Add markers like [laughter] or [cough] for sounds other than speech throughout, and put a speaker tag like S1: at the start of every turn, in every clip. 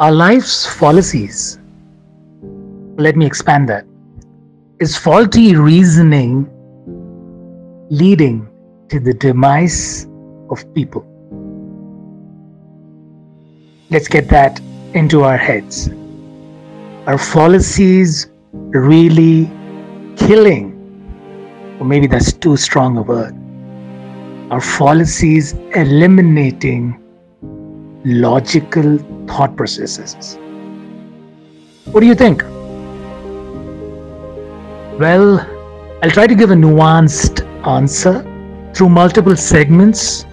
S1: Our life's fallacies, let me expand that, is faulty reasoning leading to the demise of people. Let's get that into our heads. Are fallacies really killing? Or maybe that's too strong a word. Are fallacies eliminating logical thought processes? What do you think? Well, I'll try to give a nuanced answer through multiple segments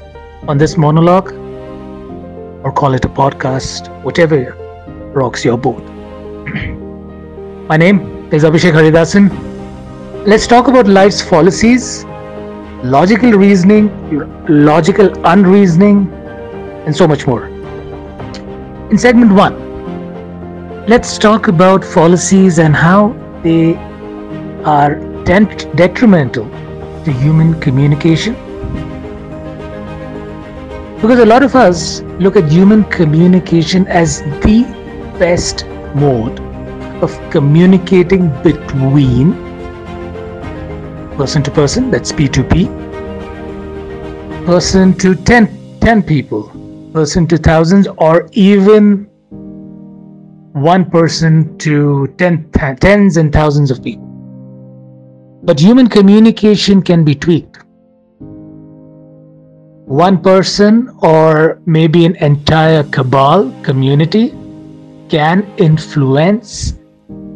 S1: on this monologue, or call it a podcast, whatever rocks your boat. [clears throat] My name is Abhishek Haridasan. Let's talk about life's fallacies, logical reasoning, logical unreasoning, and so much more. In segment one, let's talk about fallacies and how they are detrimental to human communication. Because a lot of us look at human communication as the best mode of communicating between person to person, that's P2P, person to 10, 10 people, person to thousands, or even one person to tens and thousands of people. But human communication can be tweaked. One person or maybe an entire cabal community can influence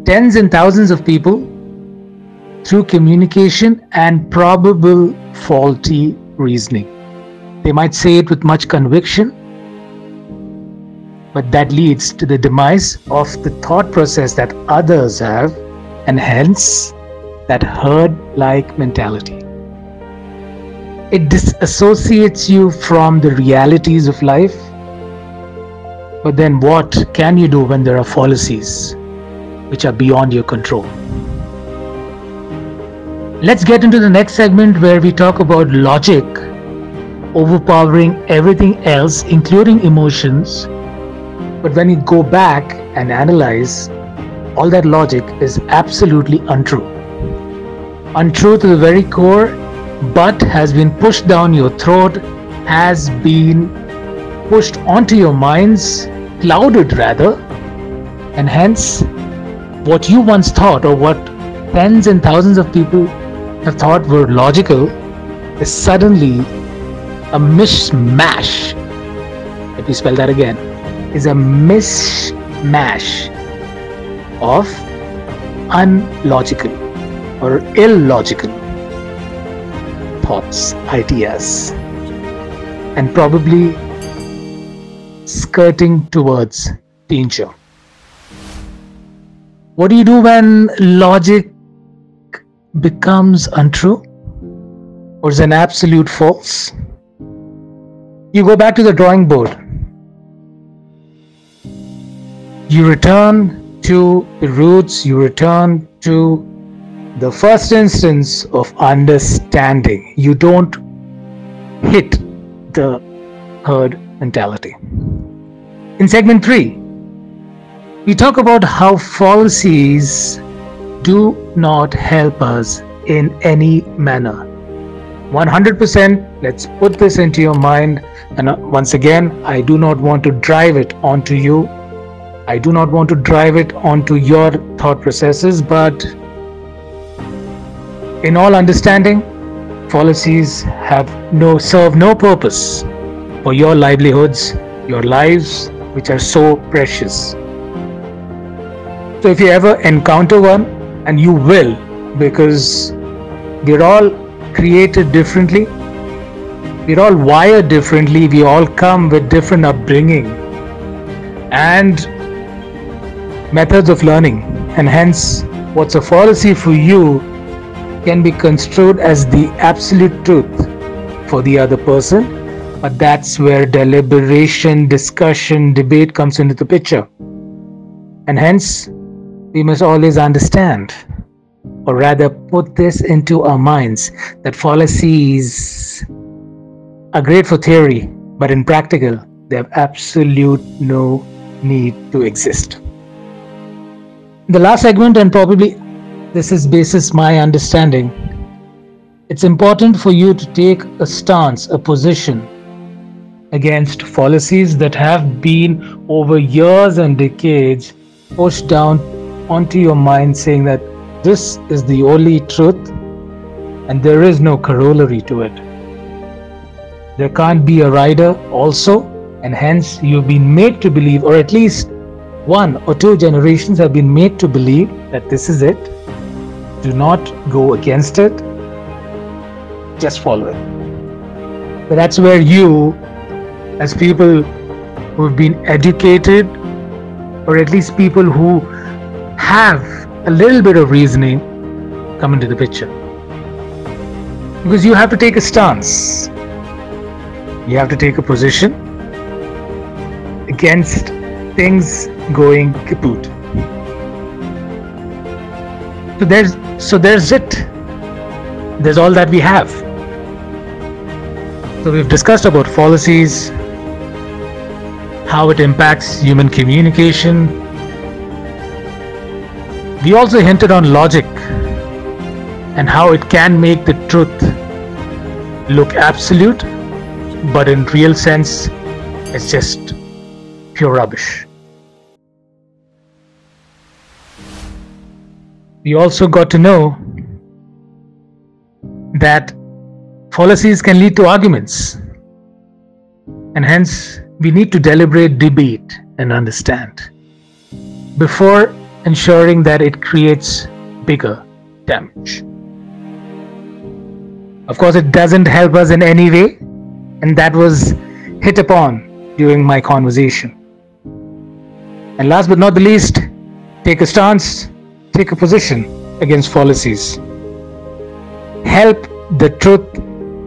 S1: tens and thousands of people through communication and probable faulty reasoning. They might say it with much conviction, but that leads to the demise of the thought process that others have, and hence that herd like mentality. It disassociates you from the realities of life. But then, what can you do when there are fallacies which are beyond your control? Let's get into the next segment where we talk about logic overpowering everything else, including emotions. But when you go back and analyze, all that logic is absolutely untrue untrue to the very core, but has been pushed down your throat, has been pushed onto your minds, clouded rather, and hence what you once thought or what tens and thousands of people have thought were logical is suddenly a mishmash. Let me spell that again. Is a mishmash of unlogical or illogical thoughts, ideas, and probably skirting towards danger. What do you do when logic becomes untrue or is an absolute false? You go back to the drawing board. You return to the roots, you return to the first instance of understanding. You don't hit the herd mentality. In segment three, we talk about how fallacies do not help us in any manner. 100%, let's put this into your mind. And uh, once again, I do not want to drive it onto you. I do not want to drive it onto your thought processes, but in all understanding, fallacies have no serve no purpose for your livelihoods, your lives, which are so precious. So if you ever encounter one, and you will, because we're all created differently, we're all wired differently, we all come with different upbringing and methods of learning, and hence, what's a fallacy for you can be construed as the absolute truth for the other person, but that's where deliberation, discussion, debate comes into the picture. And hence, we must always understand, or rather put this into our minds, that fallacies are great for theory, but in practical, they have absolute no need to exist. The last segment, and probably this is basis my understanding, it's important for you to take a stance, a position against fallacies that have been over years and decades pushed down onto your mind, saying that this is the only truth and there is no corollary to it. There can't be a rider also, and hence you've been made to believe, or at least one or two generations have been made to believe that this is it. Do not go against it, just follow it. But that's where you, as people who've been educated, or at least people who have a little bit of reasoning, come into the picture. Because you have to take a stance, you have to take a position against things going kaput. So there's so there's it. There's all that we have. So we've discussed about fallacies, how it impacts human communication. We also hinted on logic and how it can make the truth look absolute, but in real sense, it's just pure rubbish. We also got to know that fallacies can lead to arguments, and hence we need to deliberate, debate, and understand before ensuring that it creates bigger damage. Of course, it doesn't help us in any way, and that was hit upon during my conversation. And last but not the least, take a stance, take a position against fallacies. Help the truth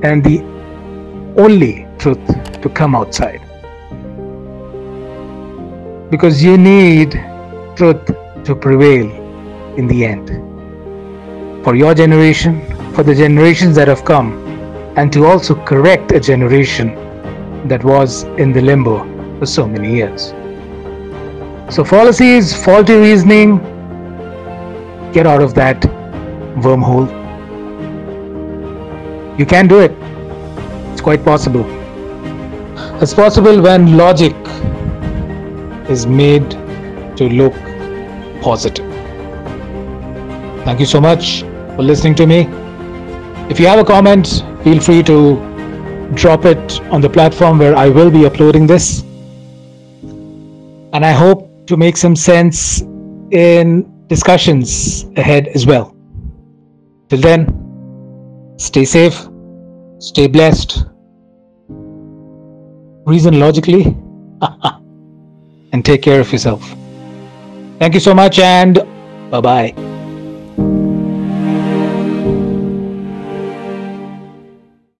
S1: and the only truth to come outside. Because you need truth to prevail in the end. For your generation, for the generations that have come and to also correct a generation that was in the limbo for so many years. So, fallacies, faulty reasoning, get out of that wormhole. You can do it, it's quite possible. It's possible when logic is made to look positive. Thank you so much for listening to me. If you have a comment, feel free to drop it on the platform where I will be uploading this. And I hope to make some sense in discussions ahead as well. Till then, stay safe, stay blessed, reason logically, [laughs] and take care of yourself. Thank you so much, and bye bye.